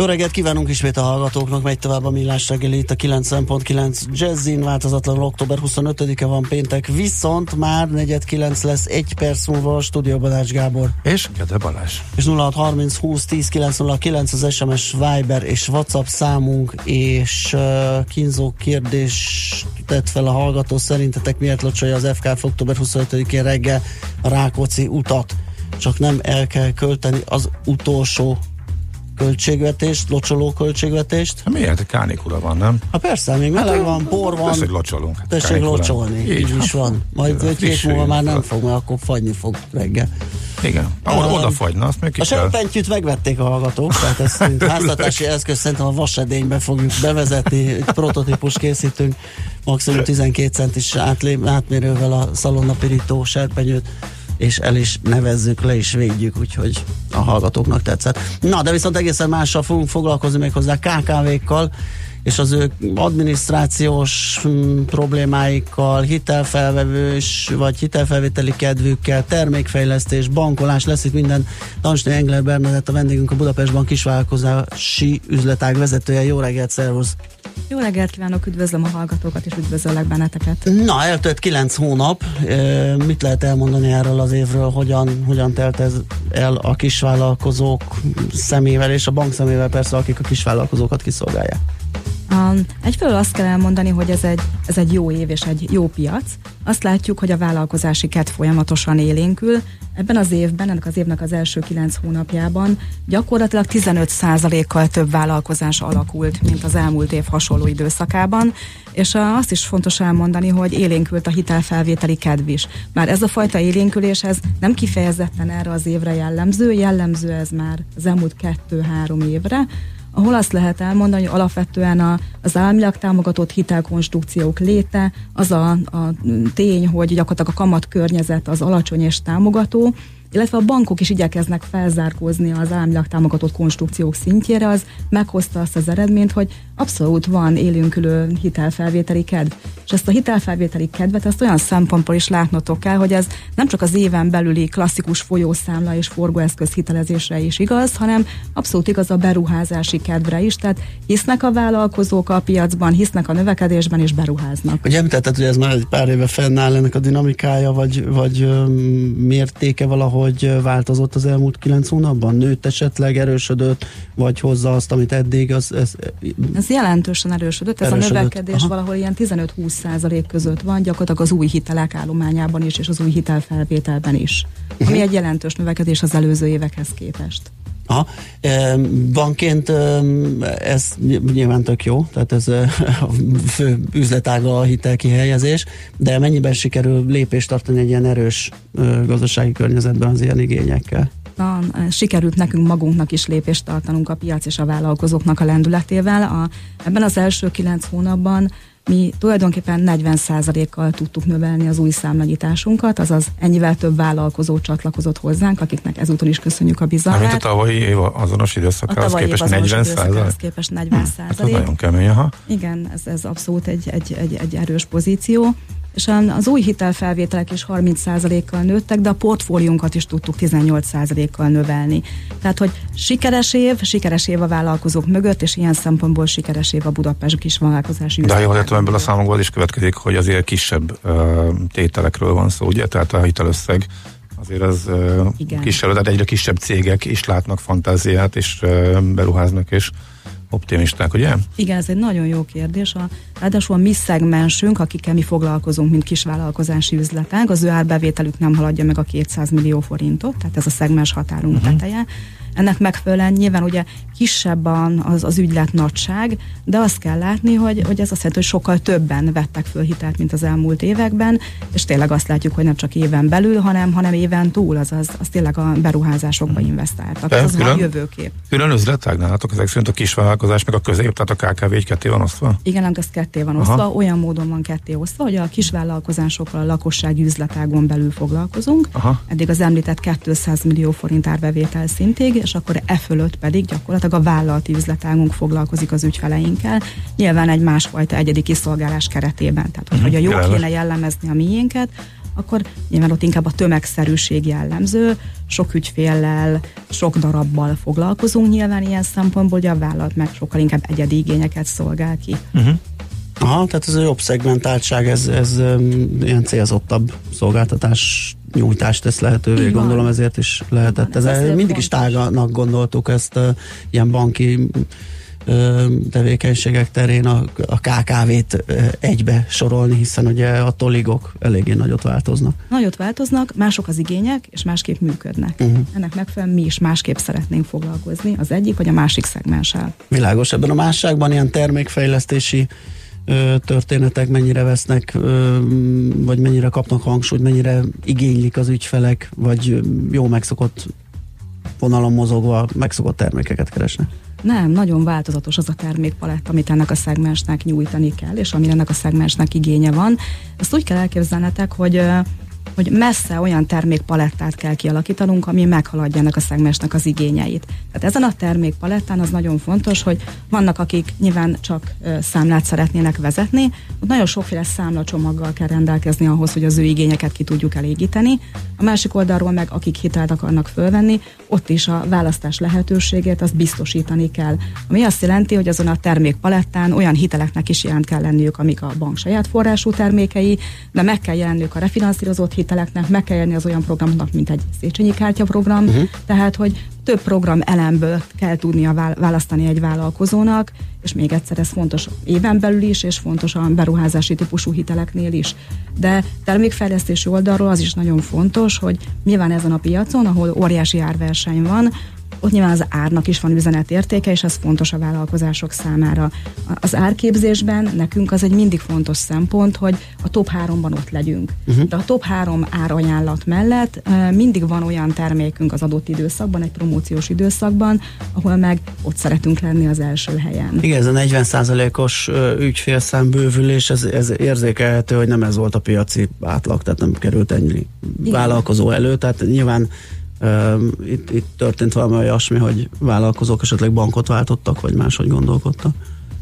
Jó reggelt kívánunk ismét a hallgatóknak, megy tovább a millás reggeli itt a 90.9 Jazzin, változatlanul október 25-e van péntek, viszont már 49 lesz egy perc múlva a stúdióban Ács Gábor. És Gede Balázs. És 0630 20 10 909 az SMS Viber és WhatsApp számunk, és uh, kínzó kérdés tett fel a hallgató, szerintetek miért locsolja az FK október 25-én reggel a Rákóczi utat? Csak nem el kell költeni az utolsó költségvetést, locsoló költségvetést. Hát miért? Kánikula van, nem? Hát persze, még meleg hát, van, por van. Tessék locsolunk. Tessék locsolni, így, így is van. Majd egy hét múlva már nem fog, mert akkor fagyni fog reggel. Igen, ahol oda fagyna, azt meg A serpentyűt megvették a hallgatók, tehát ezt háztartási eszköz szerintem a vasedénybe fogjuk bevezetni, egy prototípus készítünk, maximum 12 centis átmérővel a szalonnapirító serpenyőt és el is nevezzük, le is védjük, úgyhogy a hallgatóknak tetszett. Na, de viszont egészen mással fogunk foglalkozni még hozzá KKV-kkal, és az ő adminisztrációs hm, problémáikkal, hitelfelvevős vagy hitelfelvételi kedvükkel, termékfejlesztés, bankolás, lesz itt minden. Tansnyi Engler Bernadett a vendégünk a Budapest Bank kisvállalkozási üzletág vezetője. Jó reggelt, szervusz! Jó reggelt kívánok, üdvözlöm a hallgatókat, és üdvözöllek benneteket. Na, eltelt kilenc hónap. Mit lehet elmondani erről az évről? Hogyan, hogyan telt ez el a kisvállalkozók szemével, és a bank szemével persze, akik a kisvállalkozókat kiszolgálják? Um, egyfelől azt kell elmondani, hogy ez egy, ez egy jó év és egy jó piac. Azt látjuk, hogy a vállalkozási kedv folyamatosan élénkül. Ebben az évben, ennek az évnek az első kilenc hónapjában gyakorlatilag 15%-kal több vállalkozás alakult, mint az elmúlt év hasonló időszakában, és azt is fontos elmondani, hogy élénkült a hitelfelvételi kedv is. Már ez a fajta élénkülés, ez nem kifejezetten erre az évre jellemző, jellemző ez már az elmúlt kettő-három évre, ahol azt lehet elmondani, hogy alapvetően a, az államilag támogatott hitelkonstrukciók léte, az a, a tény, hogy gyakorlatilag a kamat környezet az alacsony és támogató, illetve a bankok is igyekeznek felzárkózni az államilag támogatott konstrukciók szintjére, az meghozta azt az eredményt, hogy abszolút van élünkülő hitelfelvételi kedv. És ezt a hitelfelvételi kedvet ezt olyan szempontból is látnotok kell, hogy ez nem csak az éven belüli klasszikus folyószámla és forgóeszköz hitelezésre is igaz, hanem abszolút igaz a beruházási kedvre is, tehát hisznek a vállalkozók a piacban, hisznek a növekedésben és beruháznak. Ugye említetted, hogy ez már egy pár éve fennáll ennek a dinamikája, vagy, vagy mértéke valahogy változott az elmúlt kilenc hónapban? Nőtt esetleg, erősödött, vagy hozza azt, amit eddig? Az, ez, ez jelentősen erősödött, ez erősödött. a növekedés Aha. valahol ilyen 15-20 százalék között van, gyakorlatilag az új hitelek állományában is, és az új hitelfelvételben is. Ami egy jelentős növekedés az előző évekhez képest. Aha. Bankként ez nyilván tök jó, tehát ez a fő üzletága a hitelkihelyezés, de mennyiben sikerül lépést tartani egy ilyen erős gazdasági környezetben az ilyen igényekkel? nyugodtan sikerült nekünk magunknak is lépést tartanunk a piac és a vállalkozóknak a lendületével. A, ebben az első kilenc hónapban mi tulajdonképpen 40%-kal tudtuk növelni az új számlanyításunkat, azaz ennyivel több vállalkozó csatlakozott hozzánk, akiknek ezúton is köszönjük a bizalmát. Mint a tavalyi év azonos időszakához képest 40 százalék? képest 40 százalék. Hmm, hát nagyon kemény, aha. Igen, ez, ez abszolút egy, egy, egy, egy erős pozíció és az új hitelfelvételek is 30%-kal nőttek, de a portfóliónkat is tudtuk 18%-kal növelni. Tehát, hogy sikeres év, sikeres év a vállalkozók mögött, és ilyen szempontból sikeres év a Budapest kis vállalkozási De jól értem, ebből a számokból is következik, hogy azért kisebb uh, tételekről van szó, ugye? Tehát a hitelösszeg azért az uh, kisebb, tehát egyre kisebb cégek is látnak fantáziát, és uh, beruháznak, és optimisták, ugye? Igen, ez egy nagyon jó kérdés. A, ráadásul a mi szegmensünk, akikkel mi foglalkozunk, mint kisvállalkozási üzletek, az ő árbevételük nem haladja meg a 200 millió forintot, tehát ez a szegmens határunk uh-huh. teteje Ennek megfelelően nyilván ugye kisebb az, az ügylet nagyság, de azt kell látni, hogy, hogy ez azt jelenti, hogy sokkal többen vettek föl hitelt, mint az elmúlt években, és tényleg azt látjuk, hogy nem csak éven belül, hanem, hanem éven túl, azaz az tényleg a beruházásokba investáltak. ez külön, a jövőkép. Külön üzletág nálatok ezek szerint a kisvállalkozás, meg a közép, tehát a KKV egy ketté van osztva? Igen, ez ketté van osztva, Aha. olyan módon van ketté osztva, hogy a kisvállalkozásokkal a lakossági üzletágon belül foglalkozunk. Aha. Eddig az említett 200 millió forint árbevétel szintig, és akkor e fölött pedig gyakorlatilag a vállalati üzletágunk foglalkozik az ügyfeleinkkel. Nyilván egy másfajta egyedi kiszolgálás keretében. Tehát, hogy, hogy a jó kéne jellemezni a miénket, akkor nyilván ott inkább a tömegszerűség jellemző, sok ügyféllel, sok darabbal foglalkozunk nyilván ilyen szempontból, hogy a vállalat meg sokkal inkább egyedi igényeket szolgál ki. Uh-huh. Aha, tehát ez a jobb szegmentáltság, ez, ez um, ilyen célzottabb szolgáltatás nyújtást tesz lehetővé, Igen. gondolom ezért is lehetett. Ez, ez mindig is táganak gondoltuk ezt uh, ilyen banki tevékenységek terén a, a KKV-t egybe sorolni, hiszen ugye a toligok eléggé nagyot változnak. Nagyot változnak, mások az igények, és másképp működnek. Uh-huh. Ennek megfelelően mi is másképp szeretnénk foglalkozni az egyik vagy a másik szegmenssel. Világos, ebben a másságban ilyen termékfejlesztési történetek mennyire vesznek, vagy mennyire kapnak hangsúlyt, mennyire igénylik az ügyfelek, vagy jó megszokott vonalon mozogva megszokott termékeket keresnek? Nem, nagyon változatos az a termékpalett, amit ennek a szegmensnek nyújtani kell, és ami ennek a szegmensnek igénye van. Ezt úgy kell elképzelnetek, hogy hogy messze olyan termékpalettát kell kialakítanunk, ami meghaladja ennek a szegmensnek az igényeit. Tehát ezen a termékpalettán az nagyon fontos, hogy vannak, akik nyilván csak számlát szeretnének vezetni, ott nagyon sokféle számlacsomaggal kell rendelkezni ahhoz, hogy az ő igényeket ki tudjuk elégíteni. A másik oldalról meg, akik hitelt akarnak fölvenni, ott is a választás lehetőségét azt biztosítani kell. Ami azt jelenti, hogy azon a termékpalettán olyan hiteleknek is jelent kell lenniük, amik a bank saját forrású termékei, de meg kell jelenniük a refinanszírozott hiteleknek, meg kell jelenni az olyan programnak, mint egy Széchenyi kártya program, uh-huh. tehát hogy több program elemből kell tudnia választani egy vállalkozónak, és még egyszer ez fontos éven belül is, és fontos a beruházási típusú hiteleknél is. De termékfejlesztési oldalról az is nagyon fontos, hogy nyilván ezen a piacon, ahol óriási árverseny van, ott nyilván az árnak is van üzenetértéke, és ez fontos a vállalkozások számára. Az árképzésben nekünk az egy mindig fontos szempont, hogy a top háromban ott legyünk. Uh-huh. De a top három árajánlat mellett mindig van olyan termékünk az adott időszakban, egy promóciós időszakban, ahol meg ott szeretünk lenni az első helyen. Igen, ez a 40%-os ügyfélszám bővülés, ez, ez érzékelhető, hogy nem ez volt a piaci átlag, tehát nem került ennyi Igen. vállalkozó elő, tehát nyilván itt, itt történt valami olyasmi, hogy vállalkozók esetleg bankot váltottak, vagy máshogy gondolkodtak.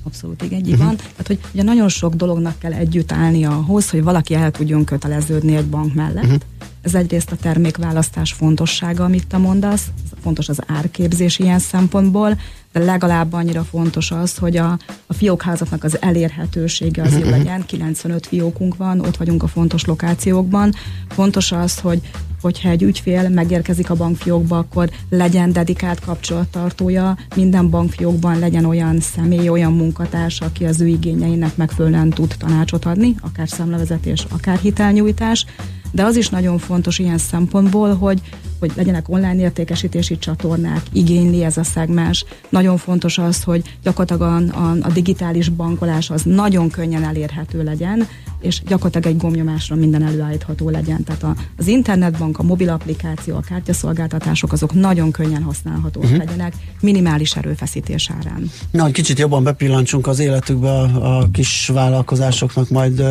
Abszolút, igen, így uh-huh. van. Tehát, hogy ugye nagyon sok dolognak kell együtt állni ahhoz, hogy valaki el tudjon köteleződni egy bank mellett. Uh-huh. Ez egyrészt a termékválasztás fontossága, amit te mondasz, fontos az árképzés ilyen szempontból, de legalább annyira fontos az, hogy a, a fiókházaknak az elérhetősége az jó legyen. 95 fiókunk van, ott vagyunk a fontos lokációkban. Fontos az, hogy hogyha egy ügyfél megérkezik a bankfiókba, akkor legyen dedikált kapcsolattartója, minden bankfiókban legyen olyan személy, olyan munkatárs, aki az ő igényeinek megfelelően tud tanácsot adni, akár számlevezetés, akár hitelnyújtás, de az is nagyon fontos ilyen szempontból, hogy, hogy legyenek online értékesítési csatornák, igényli ez a szegmens. Nagyon fontos az, hogy gyakorlatilag a, a, a digitális bankolás az nagyon könnyen elérhető legyen, és gyakorlatilag egy gomnyomásra minden előállítható legyen. Tehát az internetbank, a mobil applikáció, a kártyaszolgáltatások azok nagyon könnyen használhatók uh-huh. legyenek, minimális erőfeszítés árán. Na, egy kicsit jobban bepillancsunk az életükbe a, a kis vállalkozásoknak, majd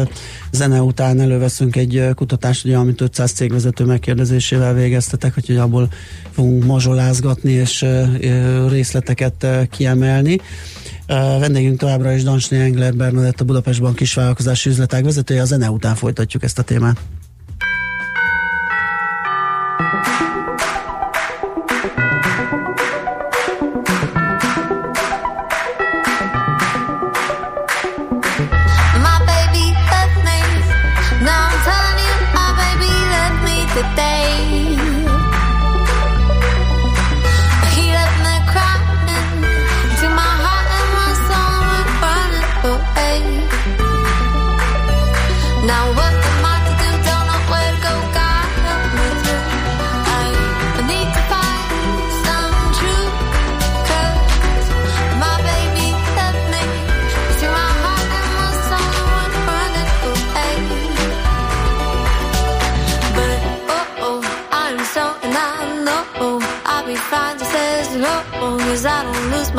zene után előveszünk egy kutatást, ugye, amit 500 cégvezető megkérdezésével végeztetek, hogy abból fogunk mazsolázgatni és részleteket kiemelni. Vendégünk továbbra is Dansné Engler Bernadett, a Budapest Bank kisvállalkozási üzletág vezetője. A zene után folytatjuk ezt a témát.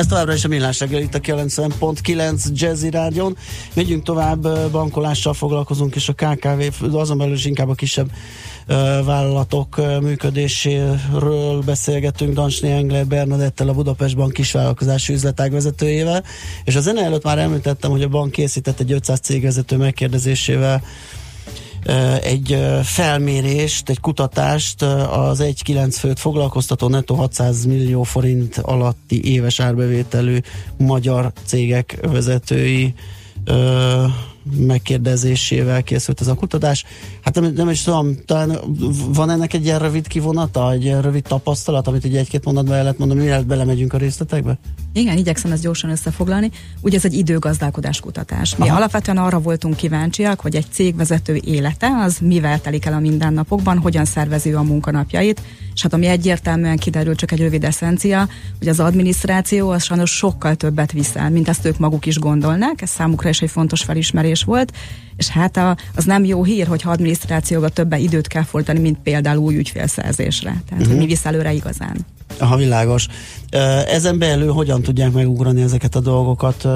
Ez továbbra is a millás reggel itt a 90.9 Jazzy Rádion. Megyünk tovább, bankolással foglalkozunk, és a KKV, azon belül is inkább a kisebb vállalatok működéséről beszélgetünk Dansné Engler Bernadettel, a Budapest Bank kisvállalkozási üzletág vezetőjével, és a zene előtt már említettem, hogy a bank készített egy 500 cégvezető megkérdezésével egy felmérést, egy kutatást az 1,9 főt foglalkoztató netto 600 millió forint alatti éves árbevételű magyar cégek vezetői megkérdezésével készült ez a kutatás. Hát nem, nem is tudom, talán van ennek egy ilyen rövid kivonata, egy ilyen rövid tapasztalat, amit egy egy-két mondatban el lehet mondani, mielőtt belemegyünk a részletekbe? Igen, igyekszem ezt gyorsan összefoglalni. Ugye ez egy időgazdálkodás kutatás. Mi Aha. alapvetően arra voltunk kíváncsiak, hogy egy cégvezető élete az mivel telik el a mindennapokban, hogyan szervezi a munkanapjait, és hát ami egyértelműen kiderül, csak egy rövid eszencia, hogy az adminisztráció az sajnos sokkal többet viszel, mint ezt ők maguk is gondolnák, ez számukra is egy fontos felismerés volt, és hát a, az nem jó hír, hogy adminisztrációba többe időt kell fordítani, mint például új ügyfélszerzésre. Tehát, uh-huh. mi visz előre igazán. Aha, világos. Ezen belül hogyan tudják megugrani ezeket a dolgokat?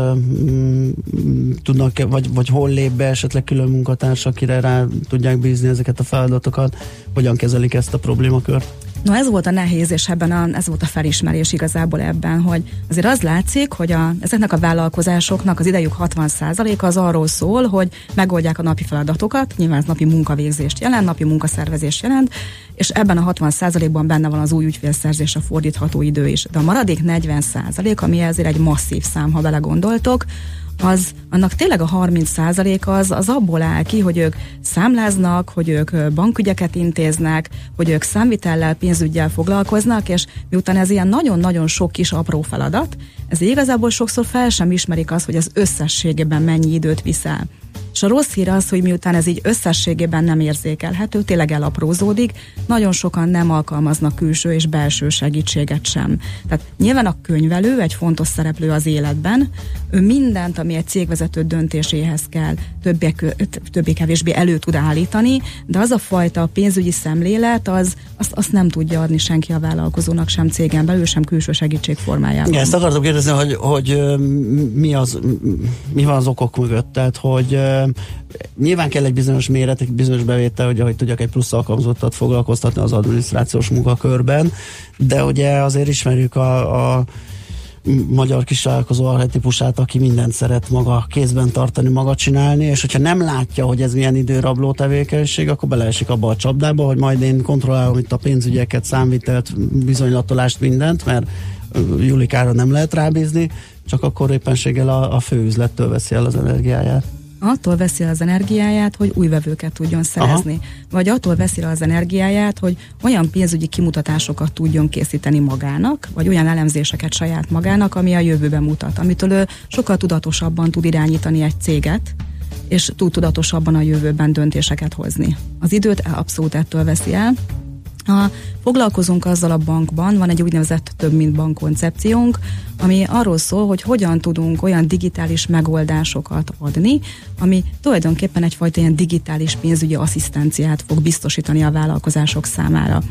Tudnak, vagy, vagy hol lép be esetleg külön munkatárs, akire rá tudják bízni ezeket a feladatokat? Hogyan kezelik ezt a problémakört? No ez volt a nehéz, és ebben a, ez volt a felismerés igazából ebben, hogy azért az látszik, hogy a, ezeknek a vállalkozásoknak az idejük 60% az arról szól, hogy megoldják a napi feladatokat, nyilván ez napi munkavégzést jelent, napi munkaszervezést jelent, és ebben a 60 százalékban benne van az új ügyfélszerzésre fordítható idő is. De a maradék 40 százalék, ami ezért egy masszív szám, ha belegondoltok, az annak tényleg a 30 az, az abból áll ki, hogy ők számláznak, hogy ők bankügyeket intéznek, hogy ők számvitellel, pénzügyel foglalkoznak, és miután ez ilyen nagyon-nagyon sok kis apró feladat, ez igazából sokszor fel sem ismerik az, hogy az összességében mennyi időt viszel. És a rossz hír az, hogy miután ez így összességében nem érzékelhető, tényleg elaprózódik, nagyon sokan nem alkalmaznak külső és belső segítséget sem. Tehát nyilván a könyvelő egy fontos szereplő az életben, ő mindent, ami egy cégvezető döntéséhez kell, többé-kevésbé elő tud állítani, de az a fajta pénzügyi szemlélet, az, azt, azt nem tudja adni senki a vállalkozónak, sem cégen belül, sem külső segítség formájában. Igen, ezt akartam kérdezni, hogy, hogy mi, az, mi van az okok mögött, tehát hogy nyilván kell egy bizonyos méret, egy bizonyos bevétel, hogy ahogy tudjak egy plusz alkalmazottat foglalkoztatni az adminisztrációs munkakörben, de ugye azért ismerjük a, a magyar kisvállalkozó arhetipusát, aki mindent szeret maga kézben tartani, maga csinálni, és hogyha nem látja, hogy ez milyen időrabló tevékenység, akkor beleesik abba a csapdába, hogy majd én kontrollálom itt a pénzügyeket, számvitelt, bizonylatolást, mindent, mert Julikára nem lehet rábízni, csak akkor éppenséggel a, a főüzlettől veszi el az energiáját attól veszi az energiáját, hogy új vevőket tudjon szerezni. Aha. Vagy attól veszi az energiáját, hogy olyan pénzügyi kimutatásokat tudjon készíteni magának, vagy olyan elemzéseket saját magának, ami a jövőben mutat, amitől ő sokkal tudatosabban tud irányítani egy céget, és tud tudatosabban a jövőben döntéseket hozni. Az időt abszolút ettől veszi el, ha foglalkozunk azzal a bankban, van egy úgynevezett több mint bank koncepciónk, ami arról szól, hogy hogyan tudunk olyan digitális megoldásokat adni, ami tulajdonképpen egyfajta ilyen digitális pénzügyi asszisztenciát fog biztosítani a vállalkozások számára.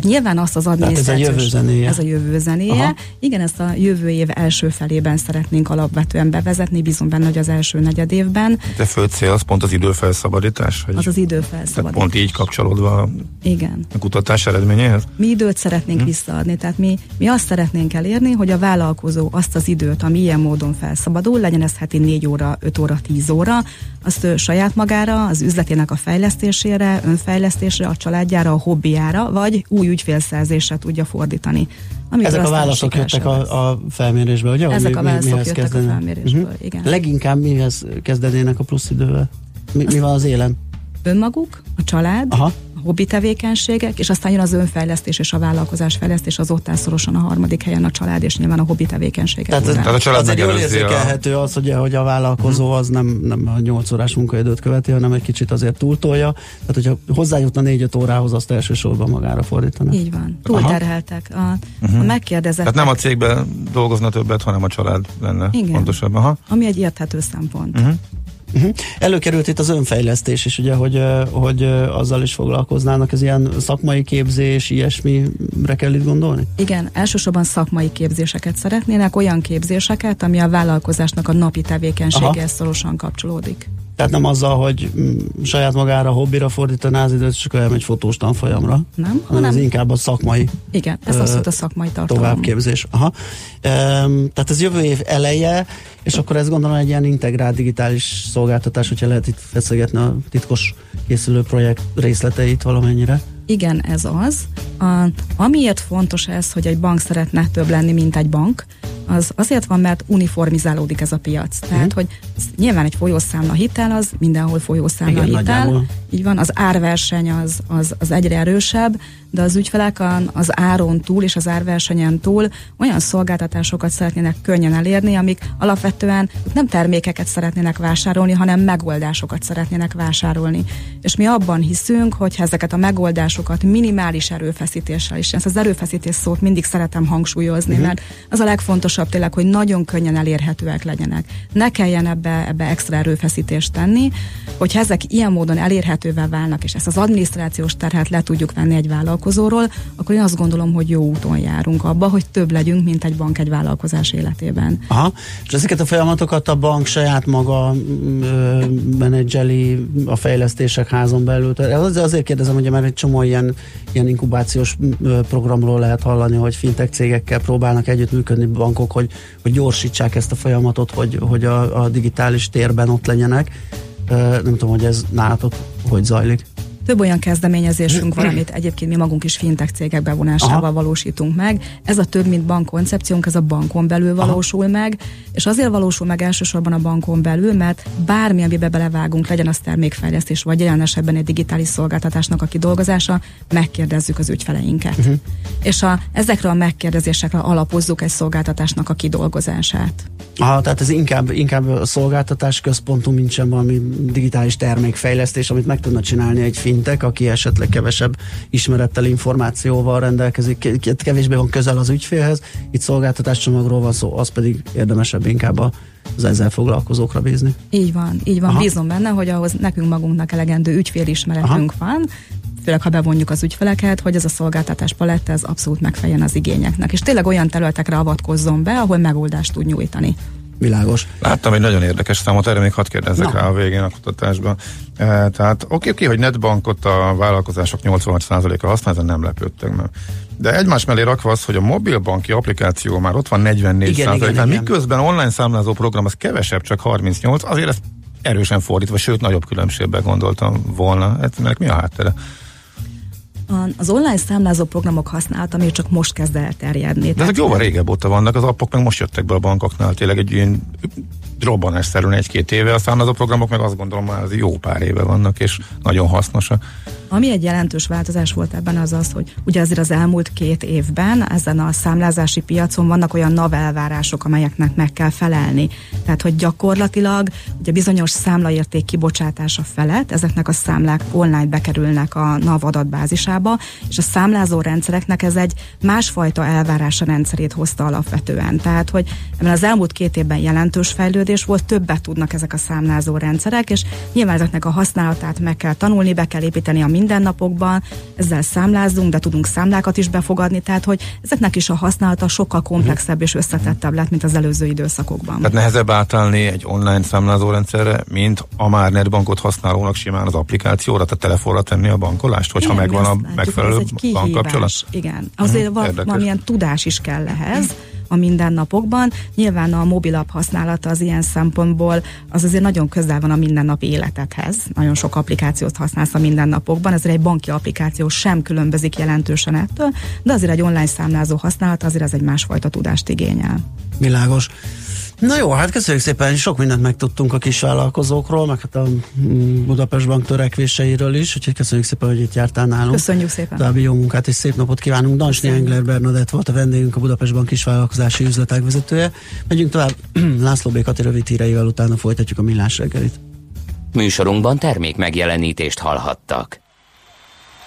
Tehát nyilván azt az adminisztrációs... ez a jövő zenéje. Ez a jövő zenéje. Aha. Igen, ezt a jövő év első felében szeretnénk alapvetően bevezetni, bízom benne, hogy az első negyed évben. De fő cél az pont az időfelszabadítás? Hogy az az időfelszabadítás. Tehát pont így kapcsolódva a, Igen. a kutatás eredményéhez? Mi időt szeretnénk hm. visszaadni, tehát mi, mi azt szeretnénk elérni, hogy a vállalkozó azt az időt, ami ilyen módon felszabadul, legyen ez heti 4 óra, 5 óra, 10 óra, azt ő saját magára, az üzletének a fejlesztésére, önfejlesztésre, a családjára, a hobbiára, vagy új ügyfélszerzésre tudja fordítani. Ezek a válaszok jöttek a, a felmérésbe, ugye? Ezek a válaszok jöttek kezdene? a felmérésből, uh-huh. igen. Leginkább mihez kezdenének a plusz idővel? Mi, mi van az élen? Önmaguk, a család, Aha hobbi tevékenységek, és aztán jön az önfejlesztés és a vállalkozás fejlesztés, az ott áll szorosan a harmadik helyen a család, és nyilván a hobbi tevékenységek. Tehát, tehát a család az egy jól érzékelhető az, hogy, hogy a vállalkozó az nem, nem a 8 órás munkaidőt követi, hanem egy kicsit azért túltolja. Tehát, hogyha hozzájutna 4-5 órához, azt elsősorban magára fordítana. Így van. Túlterheltek. A, uh-huh. a megkérdezettek. Tehát nem a cégben dolgozna többet, hanem a család lenne Igen. fontosabb. Aha. Ami egy érthető szempont. Uh-huh. Uh-huh. Előkerült itt az önfejlesztés is, ugye, hogy, hogy azzal is foglalkoznának, ez ilyen szakmai képzés, ilyesmire kell itt gondolni? Igen, elsősorban szakmai képzéseket szeretnének, olyan képzéseket, ami a vállalkozásnak a napi tevékenységéhez szorosan kapcsolódik. Tehát nem azzal, hogy mm, saját magára, hobbira fordítaná az időt, csak olyan egy fotós tanfolyamra. Nem, hanem, ez inkább a szakmai. Igen, ez az, a szakmai tartalom. Továbbképzés. Aha. Um, tehát ez jövő év eleje, és akkor ez gondolom egy ilyen integrált digitális szolgáltatás, hogyha lehet itt feszegetni a titkos készülő projekt részleteit valamennyire. Igen, ez az. A, amiért fontos ez, hogy egy bank szeretne több lenni, mint egy bank, az azért van, mert uniformizálódik ez a piac. Tehát, uh-huh. hogy nyilván egy folyószámla hitel az mindenhol folyószámla Igen, hitel. Nagyjából. Így van, az árverseny az, az, az egyre erősebb, de az ügyfelek az áron túl és az árversenyen túl olyan szolgáltatásokat szeretnének könnyen elérni, amik alapvetően nem termékeket szeretnének vásárolni, hanem megoldásokat szeretnének vásárolni. És mi abban hiszünk, hogy ezeket a megoldásokat minimális erőfeszítéssel is, ezt az erőfeszítés szót mindig szeretem hangsúlyozni, uh-huh. mert az a legfontosabb tényleg, hogy nagyon könnyen elérhetőek legyenek. Ne kelljen ebbe, ebbe extra erőfeszítést tenni, hogy ezek ilyen módon elérhetővé válnak, és ezt az adminisztrációs terhet le tudjuk venni egy vállalkozóról, akkor én azt gondolom, hogy jó úton járunk abba, hogy több legyünk, mint egy bank egy vállalkozás életében. Aha, és ezeket a folyamatokat a bank saját maga ö, menedzseli a fejlesztések házon belül. Azért kérdezem, hogy mert egy csomó ilyen, ilyen inkubációs programról lehet hallani, hogy fintech cégekkel próbálnak együttműködni bankok, hogy, hogy gyorsítsák ezt a folyamatot, hogy, hogy a, a digitális térben ott legyenek. Nem tudom, hogy ez nálatok hogy zajlik. Több olyan kezdeményezésünk van, amit egyébként mi magunk is fintech cégek bevonásával Aha. valósítunk meg. Ez a több, mint bankkoncepciónk, ez a bankon belül valósul Aha. meg, és azért valósul meg elsősorban a bankon belül, mert bármi, amiben belevágunk, legyen az termékfejlesztés, vagy jelen esetben egy digitális szolgáltatásnak a kidolgozása, megkérdezzük az ügyfeleinket. Uh-huh. És a, ezekre a megkérdezésekre alapozzuk egy szolgáltatásnak a kidolgozását. Aha, tehát ez inkább, inkább a szolgáltatás központú, mint sem valami digitális termékfejlesztés, amit meg tudna csinálni egy fintek, aki esetleg kevesebb ismerettel, információval rendelkezik, kevésbé van közel az ügyfélhez. Itt szolgáltatáscsomagról van szó, az pedig érdemesebb inkább az ezzel foglalkozókra bízni. Így van, így van. Aha. Bízom benne, hogy ahhoz nekünk magunknak elegendő ügyfélismeretünk Aha. van, főleg ha bevonjuk az ügyfeleket, hogy ez a szolgáltatás paletta ez abszolút megfeleljen az igényeknek. És tényleg olyan területekre avatkozzon be, ahol megoldást tud nyújtani. Világos. Láttam egy nagyon érdekes számot, erre még hadd kérdezzek Na. rá a végén a kutatásban. E, tehát oké, oké, hogy netbankot a vállalkozások 86%-a használ, ezen nem lepődtek meg. De egymás mellé rakva az, hogy a mobilbanki applikáció már ott van 44 igen, igen, igen. miközben online számlázó program az kevesebb, csak 38, azért ez erősen fordítva, sőt nagyobb különbségbe gondoltam volna. Ennek mi a háttere? Az online számlázó programok használata még csak most kezd elterjedni. De ezek jóval régebb óta vannak, az appok meg most jöttek be a bankoknál, tényleg egy ilyen robbanásszerűen egy-két éve, a számlázó programok meg azt gondolom már az jó pár éve vannak, és nagyon hasznosak. Ami egy jelentős változás volt ebben az az, hogy ugye azért az elmúlt két évben ezen a számlázási piacon vannak olyan NAV amelyeknek meg kell felelni. Tehát, hogy gyakorlatilag ugye bizonyos számlaérték kibocsátása felett ezeknek a számlák online bekerülnek a NAV adatbázisába, és a számlázó rendszereknek ez egy másfajta elvárása rendszerét hozta alapvetően. Tehát, hogy ebben az elmúlt két évben jelentős fejlődés volt, többet tudnak ezek a számlázó rendszerek, és nyilván ezeknek a használatát meg kell tanulni, be kell építeni a mindennapokban, ezzel számlázunk, de tudunk számlákat is befogadni, tehát hogy ezeknek is a használata sokkal komplexebb és összetettebb lett, mint az előző időszakokban. Tehát nehezebb átállni egy online számlázórendszerre, mint a már netbankot használónak simán az applikációra, tehát telefonra tenni a bankolást, hogyha Igen, megvan a megfelelő bankkapcsolat? Igen, azért van, valamilyen tudás is kell ehhez, a mindennapokban. Nyilván a mobilap használata az ilyen szempontból az azért nagyon közel van a mindennapi életedhez. Nagyon sok applikációt használsz a mindennapokban, ezért egy banki applikáció sem különbözik jelentősen ettől, de azért egy online számlázó használata azért ez egy másfajta tudást igényel. Világos. Na jó, hát köszönjük szépen, sok mindent megtudtunk a kis vállalkozókról, meg hát a mm, Budapest Bank törekvéseiről is, úgyhogy köszönjük szépen, hogy itt jártál nálunk. Köszönjük szépen. További jó munkát és szép napot kívánunk. Dansni Engler Bernadett volt a vendégünk, a Budapest Bank kisvállalkozási üzletág vezetője. Megyünk tovább László B. Kati rövid híreivel, utána folytatjuk a millás reggelit. Műsorunkban termék megjelenítést hallhattak.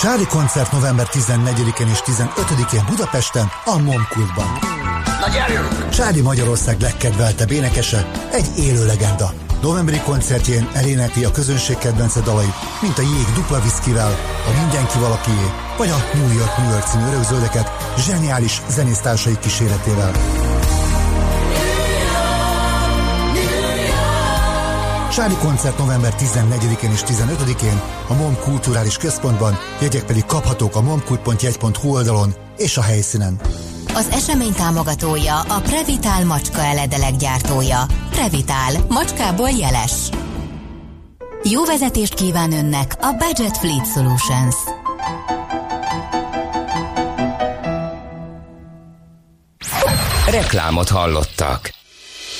Csári koncert november 14-én és 15-én Budapesten, a Momkultban. Csári Magyarország legkedveltebb énekese, egy élő legenda. Novemberi koncertjén elénekli a közönség kedvence dalait, mint a Jég dupla viszkivel, a Mindenki valakié, vagy a New York New York című örökzöldeket zseniális zenésztársai kíséretével. Sári koncert november 14-én és 15-én a MOM Kulturális Központban, jegyek pedig kaphatók a momkult.jegy.hu oldalon és a helyszínen. Az esemény támogatója a Previtál macska eledelek gyártója. Previtál, macskából jeles. Jó vezetést kíván önnek a Budget Fleet Solutions. Reklámot hallottak.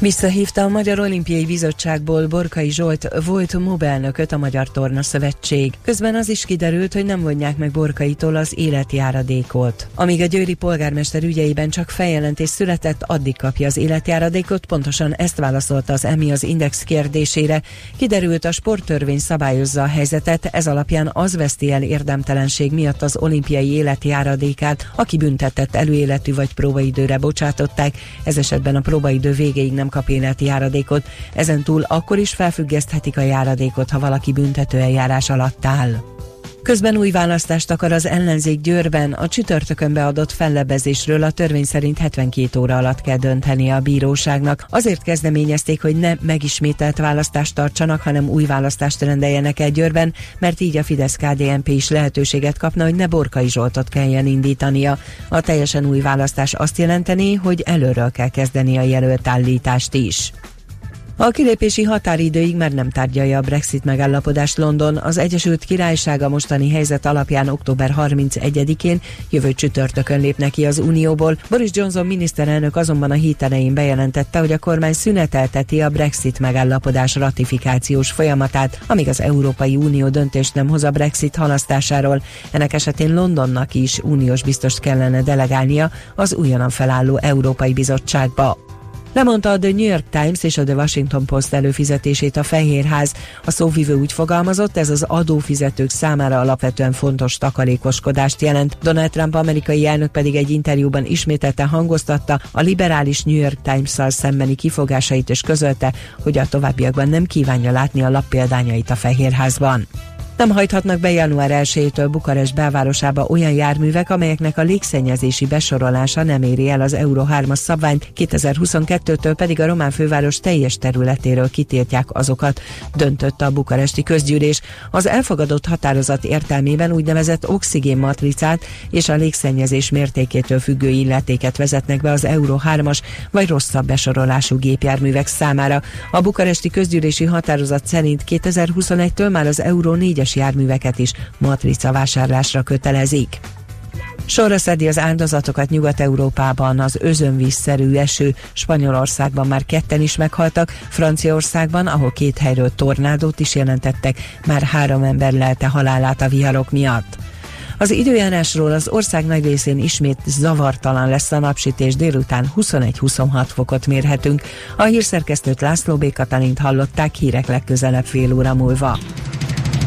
Visszahívta a Magyar Olimpiai Bizottságból Borkai Zsolt volt mobelnököt a Magyar Torna Szövetség. Közben az is kiderült, hogy nem vonják meg Borkaitól az életjáradékot. Amíg a győri polgármester ügyeiben csak feljelentés született, addig kapja az életjáradékot, pontosan ezt válaszolta az EMI az Index kérdésére. Kiderült, a sporttörvény szabályozza a helyzetet, ez alapján az veszti el érdemtelenség miatt az olimpiai életjáradékát, aki büntetett előéletű vagy próbaidőre bocsátották, ez esetben a próbaidő végéig nem kap életi járadékot, ezen túl akkor is felfüggeszthetik a járadékot, ha valaki büntető eljárás alatt áll. Közben új választást akar az ellenzék Győrben. A csütörtökön beadott fellebezésről a törvény szerint 72 óra alatt kell dönteni a bíróságnak. Azért kezdeményezték, hogy ne megismételt választást tartsanak, hanem új választást rendeljenek el Győrben, mert így a fidesz KDNP is lehetőséget kapna, hogy ne Borkai Zsoltot kelljen indítania. A teljesen új választás azt jelenteni, hogy előről kell kezdeni a jelölt állítást is. A kilépési határidőig már nem tárgyalja a Brexit megállapodást London. Az Egyesült Királyság a mostani helyzet alapján október 31-én jövő csütörtökön lép neki az Unióból. Boris Johnson miniszterelnök azonban a hét elején bejelentette, hogy a kormány szünetelteti a Brexit megállapodás ratifikációs folyamatát, amíg az Európai Unió döntést nem hoz a Brexit halasztásáról. Ennek esetén Londonnak is uniós biztost kellene delegálnia az újonnan felálló Európai Bizottságba. Lemondta a The New York Times és a The Washington Post előfizetését a Fehérház. A szóvivő úgy fogalmazott, ez az adófizetők számára alapvetően fontos takarékoskodást jelent. Donald Trump amerikai elnök pedig egy interjúban ismételte hangoztatta a liberális New York Times-szal szembeni kifogásait és közölte, hogy a továbbiakban nem kívánja látni a lap példányait a Fehérházban. Nem hajthatnak be január 1-től Bukarest belvárosába olyan járművek, amelyeknek a légszennyezési besorolása nem éri el az Euro 3-as szabványt, 2022-től pedig a román főváros teljes területéről kitiltják azokat, döntött a bukaresti közgyűlés. Az elfogadott határozat értelmében úgynevezett oxigénmatricát és a légszennyezés mértékétől függő illetéket vezetnek be az Euro 3-as vagy rosszabb besorolású gépjárművek számára. A bukaresti közgyűlési határozat szerint 2021-től már az Euro 4-es veszélyes járműveket is matrica vásárlásra kötelezik. Sorra szedi az áldozatokat Nyugat-Európában az özönvízszerű eső. Spanyolországban már ketten is meghaltak, Franciaországban, ahol két helyről tornádót is jelentettek, már három ember lelte halálát a viharok miatt. Az időjárásról az ország nagy részén ismét zavartalan lesz a napsütés, délután 21-26 fokot mérhetünk. A hírszerkesztőt László B. Hallották hírek legközelebb fél óra múlva.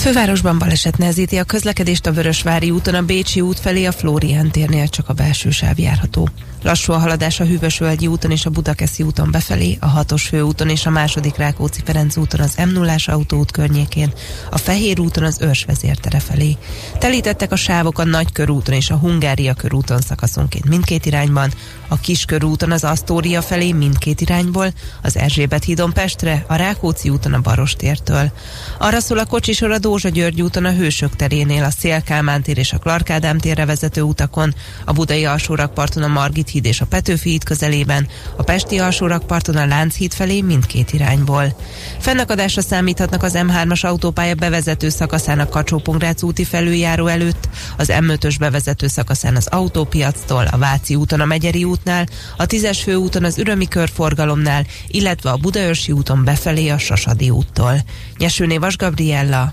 fővárosban baleset nehezíti a közlekedést a Vörösvári úton, a Bécsi út felé a Flórián térnél csak a belső sáv járható. Lassú a haladás a Hűvösvölgyi úton és a Budakeszi úton befelé, a hatos főúton és a második Rákóczi Ferenc úton az m 0 autóút környékén, a Fehér úton az Őrs vezértere felé. Telítettek a sávok a Nagykörúton és a Hungária körúton szakaszonként mindkét irányban, a Kiskörúton az Asztória felé mindkét irányból, az Erzsébet hídon Pestre, a Rákóczi úton a Barostértől. Arra szól a kocsisor a Dózsa György úton a Hősök terénél, a Szélkálmán tér és a Clark Ádám térre vezető utakon, a Budai alsórakparton a Margit híd és a Petőfi híd közelében, a Pesti alsórakparton a Lánchíd felé mindkét irányból. Fennakadásra számíthatnak az M3-as autópálya bevezető szakaszának kacsó úti felüljáró előtt, az M5-ös bevezető szakaszán az autópiactól, a Váci úton a Megyeri útnál, a 10-es főúton az Ürömi körforgalomnál, illetve a Budaörsi úton befelé a Sasadi úttól. Nyesőné Vas Gabriella,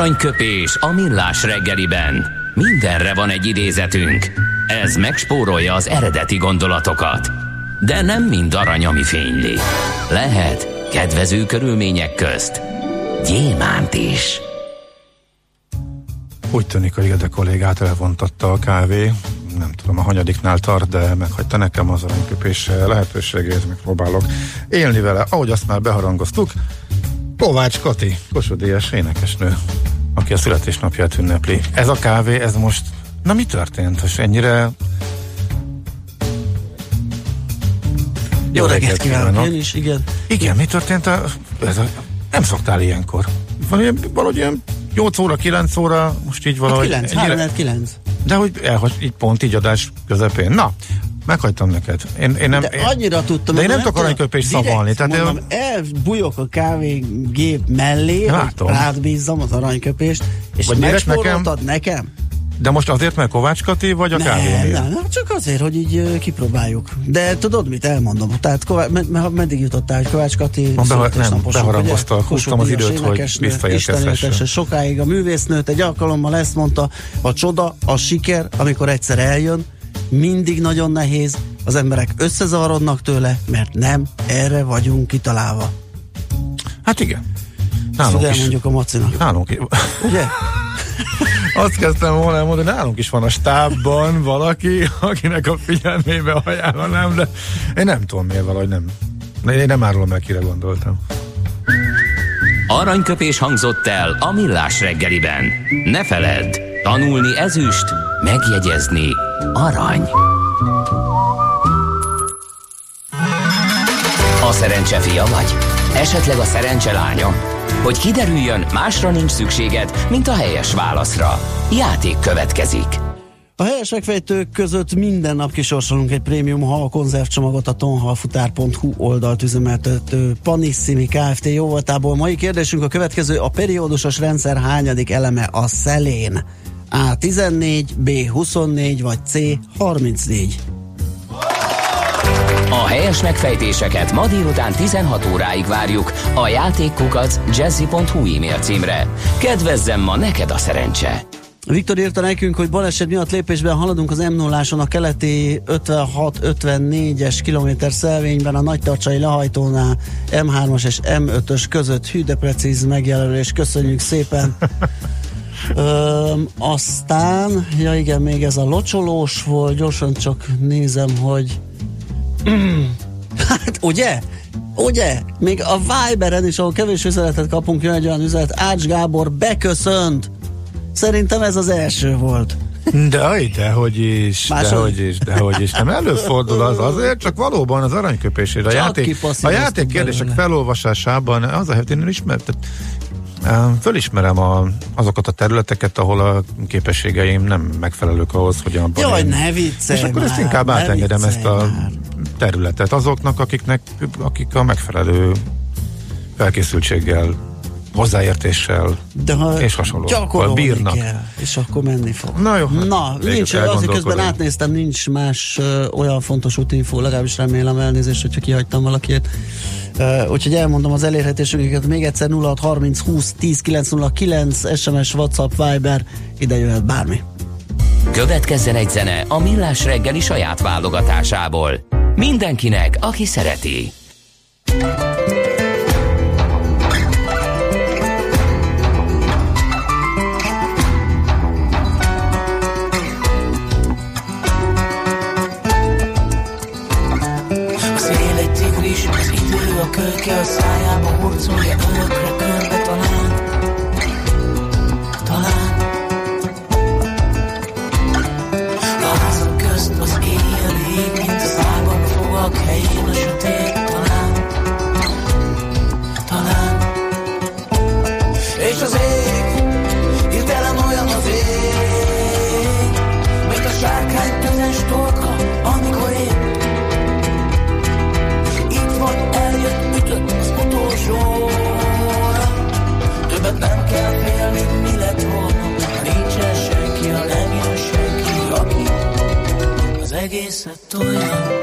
Aranyköpés a millás reggeliben. Mindenre van egy idézetünk. Ez megspórolja az eredeti gondolatokat. De nem mind arany, ami fényli. Lehet kedvező körülmények közt gyémánt is. Úgy tűnik, hogy Gede kollégát elvontatta a kávé. Nem tudom, a hanyadiknál tart, de meghagyta nekem az aranyköpés lehetőségét, megpróbálok élni vele. Ahogy azt már beharangoztuk, Kovács Kati, Kossuth énekesnő, aki a születésnapját ünnepli. Ez a kávé, ez most, na mi történt, hogy ennyire Jó reggelt kívánok én is, igen. Igen, mi történt? A, ez a, nem szoktál ilyenkor. Valahogy, valahogy ilyen 8 óra, 9 óra, most így valahogy... Hát 9, ennyire- 3 9. De hogy elhagy, így pont így adás közepén. Na, meghagytam neked. Én, én nem, De én, annyira tudtam. de én nem tudok aranyköpést szavalni. Tehát mondom, én, elbújok a kávégép mellé, Látom. hogy rád bízzam az aranyköpést, és Vagy megspóroltad nekem? de most azért, mert Kovács Kati, vagy a Nem, kávénél? nem, nem, csak azért, hogy így kipróbáljuk. De tudod mit, elmondom. Tehát Kovács, med, med, meddig jutottál, hogy Kovács Kati beha- születésnaposunk, nem, beharangozta, húztam az időt, hogy visszaérkezhessen. Sokáig a művésznőt, egy alkalommal ezt mondta, a csoda, a siker, amikor egyszer eljön, mindig nagyon nehéz, az emberek összezavarodnak tőle, mert nem erre vagyunk kitalálva. Hát igen. Ezt Nálunk ugye is. elmondjuk a macinak. Nálunk is. Ugye? Azt kezdtem volna elmondani, nálunk is van a stábban valaki, akinek a figyelmébe ajánlanám, de én nem tudom miért valahogy nem. Én nem árulom el, kire gondoltam. Aranyköpés hangzott el a millás reggeliben. Ne feledd, tanulni ezüst, megjegyezni arany. A szerencse fia vagy? Esetleg a szerencse lánya? Hogy kiderüljön, másra nincs szükséged, mint a helyes válaszra. Játék következik. A helyes megfejtők között minden nap kisorsolunk egy prémium hal konzervcsomagot a tonhalfutár.hu oldalt üzemeltető Panissimi Kft. jóvoltából. Mai kérdésünk a következő, a periódusos rendszer hányadik eleme a szelén? A 14, B 24 vagy C 34. A helyes megfejtéseket ma délután 16 óráig várjuk a játékkukac jazzy.hu e-mail címre. Kedvezzem ma neked a szerencse! Viktor írta nekünk, hogy baleset miatt lépésben haladunk az m 0 a keleti 56-54-es kilométer szelvényben a nagytarcsai lehajtónál M3-as és M5-ös között hű de precíz megjelölés. Köszönjük szépen! Ö, aztán, ja igen, még ez a locsolós volt, gyorsan csak nézem, hogy hát ugye? Ugye? Még a Viberen is, ahol kevés üzenetet kapunk, jön egy olyan üzenet, Ács Gábor beköszönt. Szerintem ez az első volt. De, de hogy is, de hogy is, de hogy is. Nem előfordul az azért, csak valóban az aranyköpésére. A játék, a játék kérdések belőle. felolvasásában az a helyet én ismer, tehát, em, fölismerem a, azokat a területeket, ahol a képességeim nem megfelelők ahhoz, hogy abban Jaj, én- ne viccelj És akkor ezt már, inkább ne átengedem ezt a már. területet azoknak, akiknek, akik a megfelelő felkészültséggel, hozzáértéssel De ha és hasonlókkal bírnak. kell, és akkor menni fog. Na jó, hát Na, nincs, azért közben átnéztem, nincs más ö, olyan fontos útinfó, legalábbis remélem elnézést, hogyha kihagytam valakit. Uh, úgyhogy elmondom az elérhetésünket még egyszer 0630 20 10 909 SMS, WhatsApp, Viber, ide jöhet bármi. Következzen egy zene a Millás reggeli saját válogatásából. Mindenkinek, aki szereti. Idő a kölyke a szájába hurcolja örökre körbe talán. Az egészet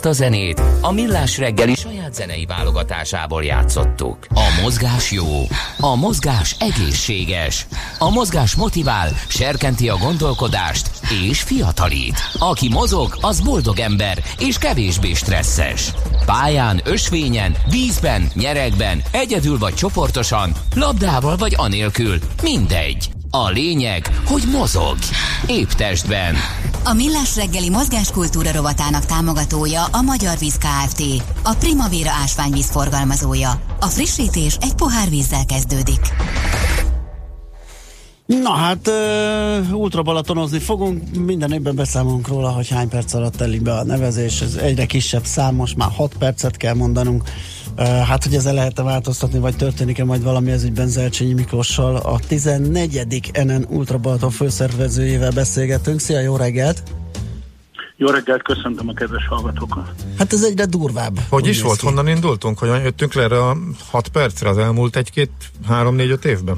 Ezt a zenét a Millás reggeli saját zenei válogatásából játszottuk. A mozgás jó, a mozgás egészséges, a mozgás motivál, serkenti a gondolkodást és fiatalít. Aki mozog, az boldog ember és kevésbé stresszes. Pályán, ösvényen, vízben, nyeregben, egyedül vagy csoportosan, labdával vagy anélkül, mindegy. A lényeg, hogy mozog. Épp testben. A Millás reggeli mozgáskultúra rovatának támogatója a Magyar Víz Kft. A Primavera ásványvíz forgalmazója. A frissítés egy pohár vízzel kezdődik. Na hát, uh, ultrabalatonozni fogunk, minden évben beszámolunk róla, hogy hány perc alatt telik be a nevezés, ez egyre kisebb szám, most már 6 percet kell mondanunk. Hát, hogy ezzel lehet-e változtatni, vagy történik-e majd valami ez ügyben Zelcsényi Miklossal, a 14. NN Ultrabalaton főszervezőjével beszélgetünk. Szia, jó reggelt! Jó reggelt, köszöntöm a kedves hallgatókat. Hát ez egyre durvább. Hogy is volt? ki. Honnan indultunk? Hogyan jöttünk le erre a 6 percre az elmúlt egy-két, három, négy, öt évben?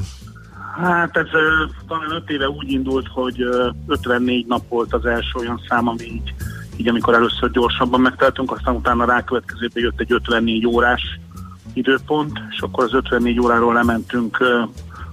Hát ez talán 5 éve úgy indult, hogy ö, 54 nap volt az első olyan szám, ami így, így amikor először gyorsabban megteltünk, aztán utána rákövetkezőben jött egy 54 órás időpont, és akkor az 54 óráról lementünk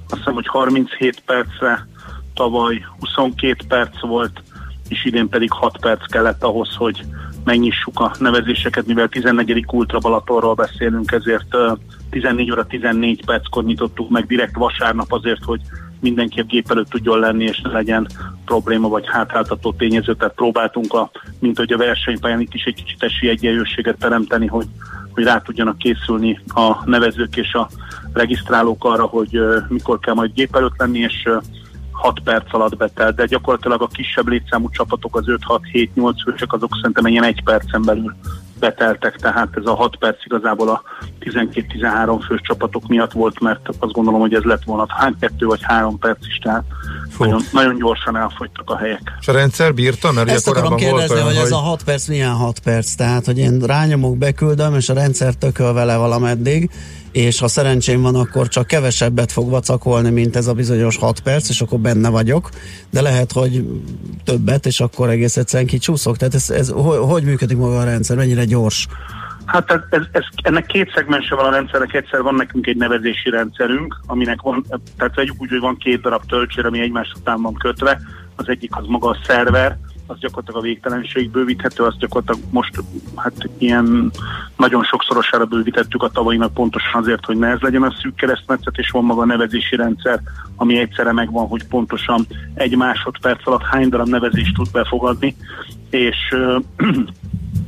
azt hiszem, hogy 37 percre, tavaly 22 perc volt, és idén pedig 6 perc kellett ahhoz, hogy megnyissuk a nevezéseket, mivel 14. Ultra Balatonról beszélünk, ezért ö, 14 óra 14 perckor nyitottuk meg direkt vasárnap azért, hogy mindenki a gép előtt tudjon lenni, és ne legyen probléma vagy hátráltató tényező, tehát próbáltunk, a, mint hogy a versenypályán itt is egy kicsit esélyegyenlőséget teremteni, hogy, hogy rá tudjanak készülni a nevezők és a regisztrálók arra, hogy ö, mikor kell majd gép előtt lenni, és ö, 6 perc alatt betelt, de gyakorlatilag a kisebb létszámú csapatok, az 5-6-7-8 fősök, azok szerintem ilyen egy percen belül beteltek, tehát ez a 6 perc igazából a 12-13 fős csapatok miatt volt, mert azt gondolom, hogy ez lett volna hány kettő vagy három perc is, tehát nagyon, nagyon gyorsan elfogytak a helyek. És a rendszer bírta? Mert Ezt akarom kérdezni, olyan, hogy ez a 6 perc milyen 6 perc, tehát hogy én rányomok, beküldöm, és a rendszer tököl vele valameddig, és ha szerencsém van, akkor csak kevesebbet fog vacakolni, mint ez a bizonyos 6 perc, és akkor benne vagyok, de lehet, hogy többet, és akkor egész egyszerűen kicsúszok. Tehát ez, ez hogy, hogy működik maga a rendszer, mennyire gyors? Hát ez, ez, ennek két szegmense van a rendszernek, egyszer van nekünk egy nevezési rendszerünk, aminek van, tehát vegyük úgy, hogy van két darab töltsér, ami egymás után van kötve, az egyik az maga a szerver, az gyakorlatilag a végtelenség bővíthető, azt gyakorlatilag most hát ilyen nagyon sokszorosára bővítettük a tavainak pontosan azért, hogy ne ez legyen a szűk keresztmetszet, és van maga a nevezési rendszer, ami egyszerre megvan, hogy pontosan egy másodperc alatt hány darab nevezést tud befogadni, és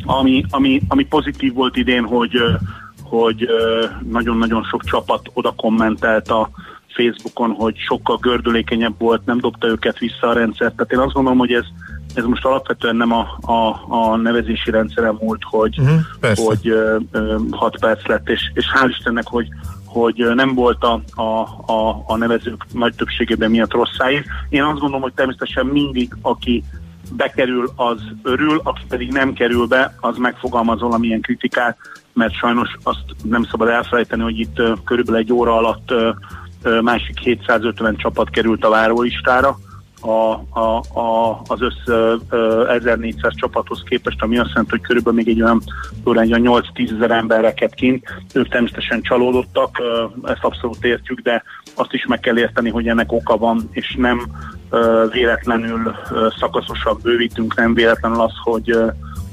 ami, ami, ami pozitív volt idén, hogy, hogy nagyon-nagyon sok csapat oda kommentelt a Facebookon, hogy sokkal gördülékenyebb volt, nem dobta őket vissza a rendszer. Tehát én azt gondolom, hogy ez, ez most alapvetően nem a, a, a nevezési rendszeren múlt, hogy, persze. hogy ö, ö, 6 perc lett, és, és hál' Istennek, hogy, hogy nem volt a, a, a, a nevezők nagy többségében miatt rosszáig. Én azt gondolom, hogy természetesen mindig, aki bekerül, az örül, aki pedig nem kerül be, az megfogalmaz valamilyen kritikát, mert sajnos azt nem szabad elfelejteni, hogy itt körülbelül egy óra alatt másik 750 csapat került a várólistára, a, a, a, az össz ö, ö, 1400 csapathoz képest, ami azt jelenti, hogy körülbelül még egy olyan, olyan 8-10 ezer ember rekett kint. Ők természetesen csalódottak, ezt abszolút értjük, de azt is meg kell érteni, hogy ennek oka van, és nem véletlenül ö, szakaszosan bővítünk, nem véletlenül az, hogy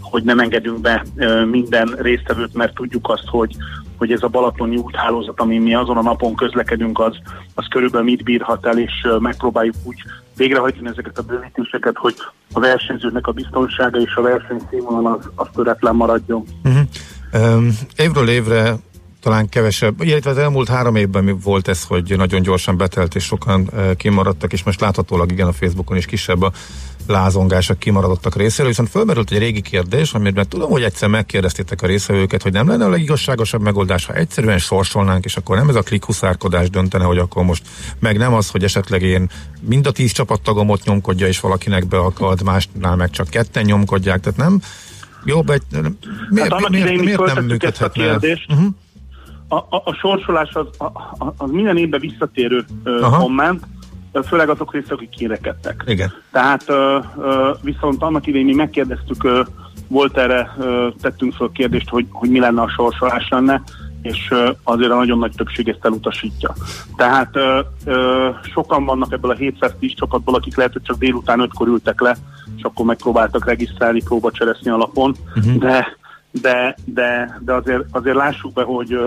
hogy nem engedünk be minden résztvevőt, mert tudjuk azt, hogy hogy ez a balatoni úthálózat, amin mi azon a napon közlekedünk, az, az körülbelül mit bírhat el, és megpróbáljuk úgy végrehajtani ezeket a bővítéseket, hogy a versenyzőnek a biztonsága és a versenyszínvonal az, az töretlen maradjon. Uh-huh. Um, évről évre talán kevesebb, illetve az elmúlt három évben mi volt ez, hogy nagyon gyorsan betelt, és sokan uh, kimaradtak, és most láthatólag igen a Facebookon is kisebb a lázongás a kimaradottak részéről, viszont fölmerült egy régi kérdés, amiben tudom, hogy egyszer megkérdeztétek a részvevőket, hogy nem lenne a legigazságosabb megoldás, ha egyszerűen sorsolnánk, és akkor nem ez a klikhuszárkodás döntene, hogy akkor most meg nem az, hogy esetleg én mind a tíz csapattagomot nyomkodja, és valakinek beakad, másnál meg csak ketten nyomkodják, tehát nem jobb egy... Miért, hát annak miért, idején mi miért nem föltettük ezt a működhetne? kérdést. Uh-huh. A, a, a sorsolás az, a, a, az minden évben visszatérő komment, főleg azok részek, akik kérekedtek. Igen. Tehát ö, ö, viszont annak idején mi megkérdeztük, ö, volt erre, ö, tettünk föl kérdést, hogy, hogy mi lenne a sorsolás lenne, és azért a nagyon nagy többség ezt elutasítja. Tehát ö, ö, sokan vannak ebből a 710 csapatból, akik lehet, hogy csak délután ötkor ültek le, és akkor megpróbáltak regisztrálni próbacseresznyi alapon, Mhm. de, de, de, de azért, azért lássuk be, hogy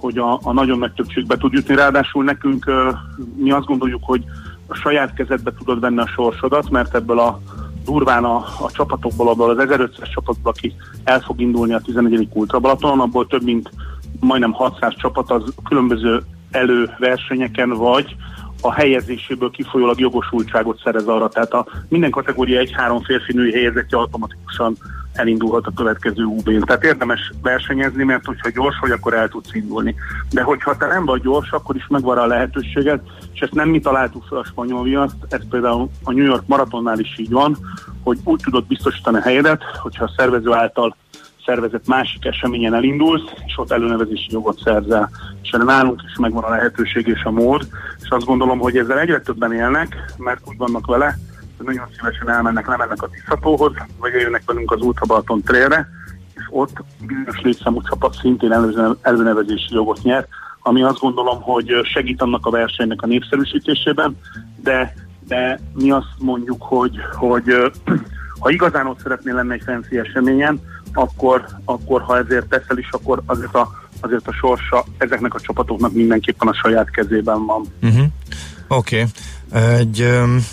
hogy a, a nagyon nagy többségbe tud jutni. Ráadásul nekünk mi azt gondoljuk, hogy a saját kezedbe tudod venni a sorsodat, mert ebből a durván a, a csapatokból, abból az 1500 csapatból, aki el fog indulni a 11. Ultra Balatonon, abból több mint majdnem 600 csapat az különböző előversenyeken vagy a helyezéséből kifolyólag jogosultságot szerez arra. Tehát a minden kategória egy-három férfi-női helyezettje automatikusan elindulhat a következő UB-n. Tehát érdemes versenyezni, mert hogyha gyors vagy, akkor el tudsz indulni. De hogyha te nem vagy gyors, akkor is megvan a lehetőséged, és ezt nem mi találtuk fel a spanyol viaszt, ez például a New York maratonnál is így van, hogy úgy tudod biztosítani a helyedet, hogyha a szervező által szervezett másik eseményen elindulsz, és ott előnevezési jogot szerzel. És erre nálunk is megvan a lehetőség és a mód, és azt gondolom, hogy ezzel egyre többen élnek, mert úgy vannak vele, nagyon szívesen elmennek, lemennek a Tiszatóhoz, vagy jönnek velünk az Ultra Balaton trailre, és ott bizonyos létszámú csapat szintén előne- előnevezési jogot nyer, ami azt gondolom, hogy segít annak a versenynek a népszerűsítésében, de, de mi azt mondjuk, hogy, hogy ha igazán ott szeretnél lenni egy fancy eseményen, akkor, akkor ha ezért teszel is, akkor azért a, azért a sorsa ezeknek a csapatoknak mindenképpen a saját kezében van. Uh-huh. Oké. Okay. Egy, um,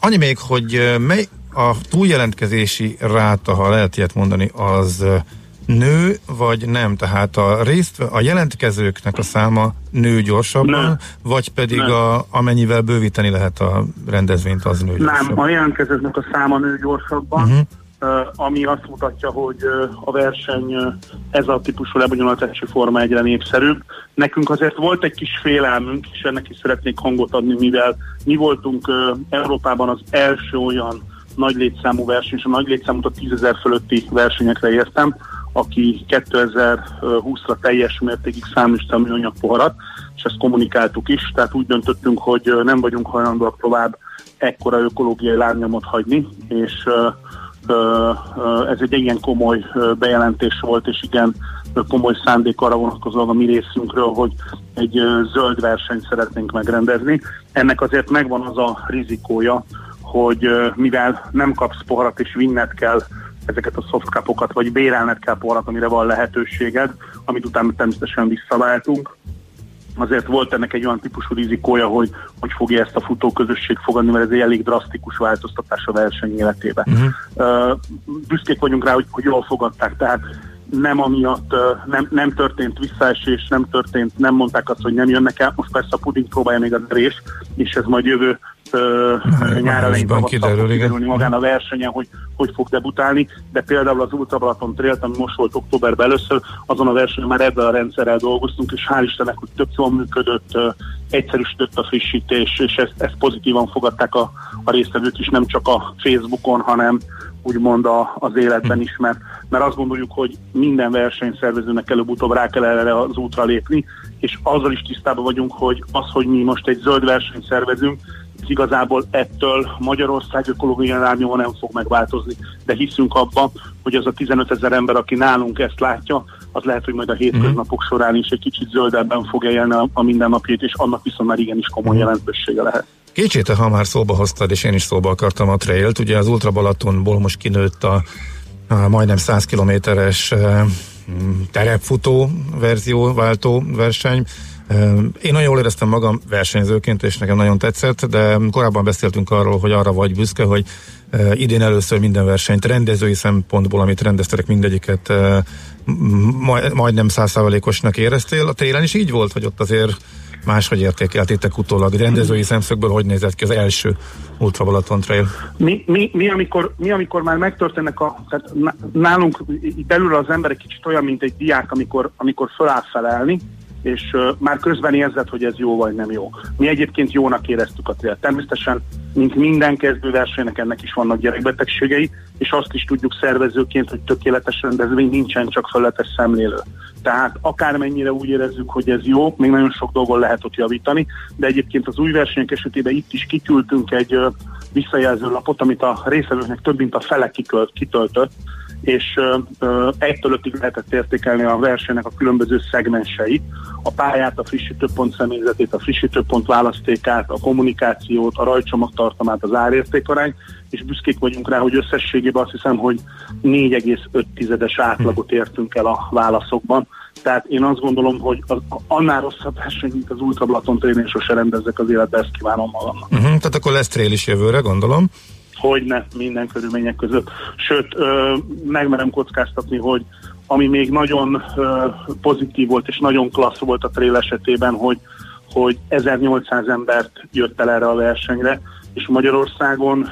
annyi még, hogy mely a túljelentkezési ráta, ha lehet ilyet mondani, az nő vagy nem? Tehát a részt, a jelentkezőknek a száma nő gyorsabban, Nem. vagy pedig Nem. a, amennyivel bővíteni lehet a rendezvényt, az nő Nem, gyorsabban? a jelentkezőknek a száma nő gyorsabban, Mhm. Ami azt mutatja, hogy a verseny ez a típusú lebonyolítási forma egyre népszerűbb. Nekünk azért volt egy kis félelmünk, és ennek is szeretnék hangot adni, mivel mi voltunk Európában az első olyan nagy létszámú verseny, és a nagy létszámút a 10 ezer fölötti versenyekre értem, aki 2020-ra teljes mértékig száműzte a műanyag poharat, és ezt kommunikáltuk is, tehát úgy döntöttünk, hogy nem vagyunk hajlandóak tovább ekkora ökológiai lárnyomot hagyni, és ez egy igen komoly bejelentés volt, és igen komoly szándék arra vonatkozóan a mi részünkről, hogy egy zöld versenyt szeretnénk megrendezni. Ennek azért megvan az a rizikója, hogy mivel nem kapsz poharat és vinned kell ezeket a softcapokat, vagy bérelned kell poharat, amire van lehetőséged, amit utána természetesen visszaváltunk. Azért volt ennek egy olyan típusú rizikója, hogy hogy fogja ezt a futóközösség fogadni, mert ez egy elég drasztikus változtatás a verseny életébe. Uh-huh. Büszkék vagyunk rá, hogy, hogy jól fogadták, tehát nem amiatt ö, nem, nem történt visszaesés, nem történt, nem mondták azt, hogy nem jönnek el. Most persze a puding próbálja még az rés, és ez majd jövő nyár elején kiderül, kiderülni magán a versenyen, hogy hogy fog debutálni, de például az Ultra Balaton Trail, ami most volt októberben először, azon a versenyen már ebben a rendszerrel dolgoztunk, és hál' Istennek, hogy tök jól működött, ö, egyszerűsödött a frissítés, és ezt, ezt pozitívan fogadták a, a résztvevők is, nem csak a Facebookon, hanem úgymond a, az életben is, mert, mert azt gondoljuk, hogy minden versenyszervezőnek előbb-utóbb rá kell erre az útra lépni, és azzal is tisztában vagyunk, hogy az, hogy mi most egy zöld versenyt szervezünk, ez igazából ettől Magyarország ökológiai lárnyoma nem fog megváltozni, de hiszünk abban, hogy az a 15 ezer ember, aki nálunk ezt látja, az lehet, hogy majd a hétköznapok során is egy kicsit zöldebben fog élni a, a mindennapjét, és annak viszont már igenis komoly jelentősége lehet. Kétségte, ha már szóba hoztad, és én is szóba akartam a trailt, ugye az Ultra Balatonból most kinőtt a, a majdnem 100 kilométeres eh, terepfutó verzió, váltó verseny. Én nagyon jól éreztem magam versenyzőként, és nekem nagyon tetszett, de korábban beszéltünk arról, hogy arra vagy büszke, hogy idén először minden versenyt rendezői szempontból, amit rendeztetek mindegyiket, majd, majdnem százszázalékosnak éreztél. A télen is így volt, hogy ott azért máshogy értékeltétek utólag. Rendezői szemszögből hogy nézett ki az első Ultra Balaton Trail? Mi, mi, mi, amikor, mi, amikor már megtörténnek a... Tehát nálunk belül az ember egy kicsit olyan, mint egy diák, amikor, amikor föláll felelni, és már közben érzed, hogy ez jó vagy nem jó. Mi egyébként jónak éreztük a trélt. Természetesen, mint minden kezdőversenynek ennek is vannak gyerekbetegségei, és azt is tudjuk szervezőként, hogy tökéletes rendezvény nincsen, csak felületes szemlélő. Tehát akármennyire úgy érezzük, hogy ez jó, még nagyon sok dolgon lehet ott javítani, de egyébként az új versenyek esetében itt is kiküldtünk egy visszajelző lapot, amit a részvevőknek több mint a fele kikölt, kitöltött, és egytől ötig lehetett értékelni a versenynek a különböző szegmenseit, a pályát, a frissítőpont személyzetét, a frissítőpont választékát, a kommunikációt, a rajcsomagtartalmát, az árértékarány, és büszkék vagyunk rá, hogy összességében azt hiszem, hogy 4,5-es átlagot értünk el a válaszokban. Tehát én azt gondolom, hogy az, annál rosszabb verseny, mint az Ultra Balaton Trail, én sose rendezzek az életbe, ezt kívánom magamnak. Uh-huh, tehát akkor lesz trail is jövőre, gondolom. Hogy ne, minden körülmények között. Sőt, megmerem kockáztatni, hogy ami még nagyon pozitív volt és nagyon klassz volt a trail esetében, hogy, hogy 1800 embert jött el erre a versenyre, és Magyarországon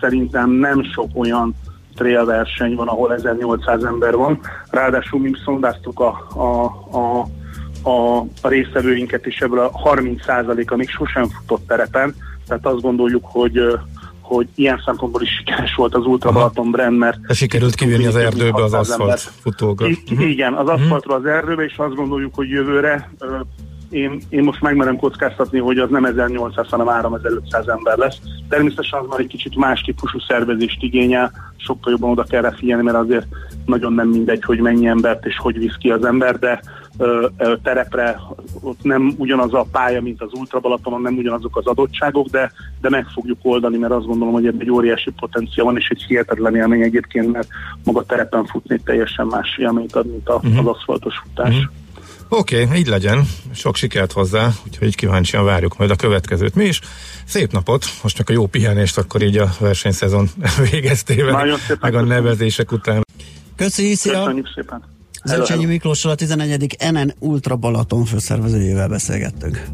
szerintem nem sok olyan trail verseny van, ahol 1800 ember van. Ráadásul mi szondáztuk a, a, a, a, a résztvevőinket, és ebből a 30%-a még sosem futott terepen, tehát azt gondoljuk, hogy hogy ilyen szempontból is sikeres volt az Ultra. Balaton brand, mert De sikerült kivinni az erdőbe az 600 aszfalt futókat. Uh-huh. Igen, az aszfaltról az erdőbe, és azt gondoljuk, hogy jövőre én, én most megmerem kockáztatni, hogy az nem 1800, hanem 3500 ember lesz. Természetesen az már egy kicsit más típusú szervezést igényel, sokkal jobban oda kell rá figyelni, mert azért nagyon nem mindegy, hogy mennyi embert és hogy visz ki az ember, de terepre ott nem ugyanaz a pálya, mint az Ultra Balatonon, nem ugyanazok az adottságok, de, de meg fogjuk oldani, mert azt gondolom, hogy ebben egy óriási potenciál van, és egy hihetetlen élmény egyébként, mert maga terepen futni teljesen más élményt ad, mint a, Mhm. az aszfaltos futás. Mhm. Oké, okay, így legyen. Sok sikert hozzá, úgyhogy kíváncsian várjuk majd a következőt mi is. Szép napot, most csak a jó pihenést akkor így a versenyszezon végeztével, meg a nevezések után. Köszi, szia! Köszönjük szépen! Hello. Miklóssal a 11. NN Ultra Balaton főszervezőjével beszélgettünk.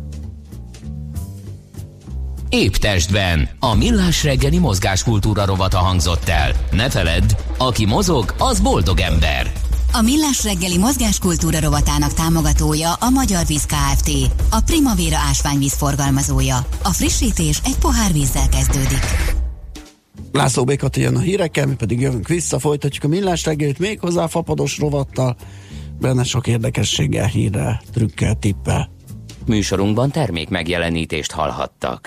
Épp testben. A millás reggeli mozgáskultúra rovata hangzott el. Ne feledd, aki mozog, az boldog ember. A Millás reggeli mozgáskultúra rovatának támogatója a Magyar Víz Kft. A Primavera ásványvíz forgalmazója. A frissítés egy pohár vízzel kezdődik. László Békati jön a hírekkel, mi pedig jövünk vissza, folytatjuk a millás reggelit méghozzá fapados rovattal, benne sok érdekességgel, hírrel, trükkel, tippel. Műsorunkban termék megjelenítést hallhattak.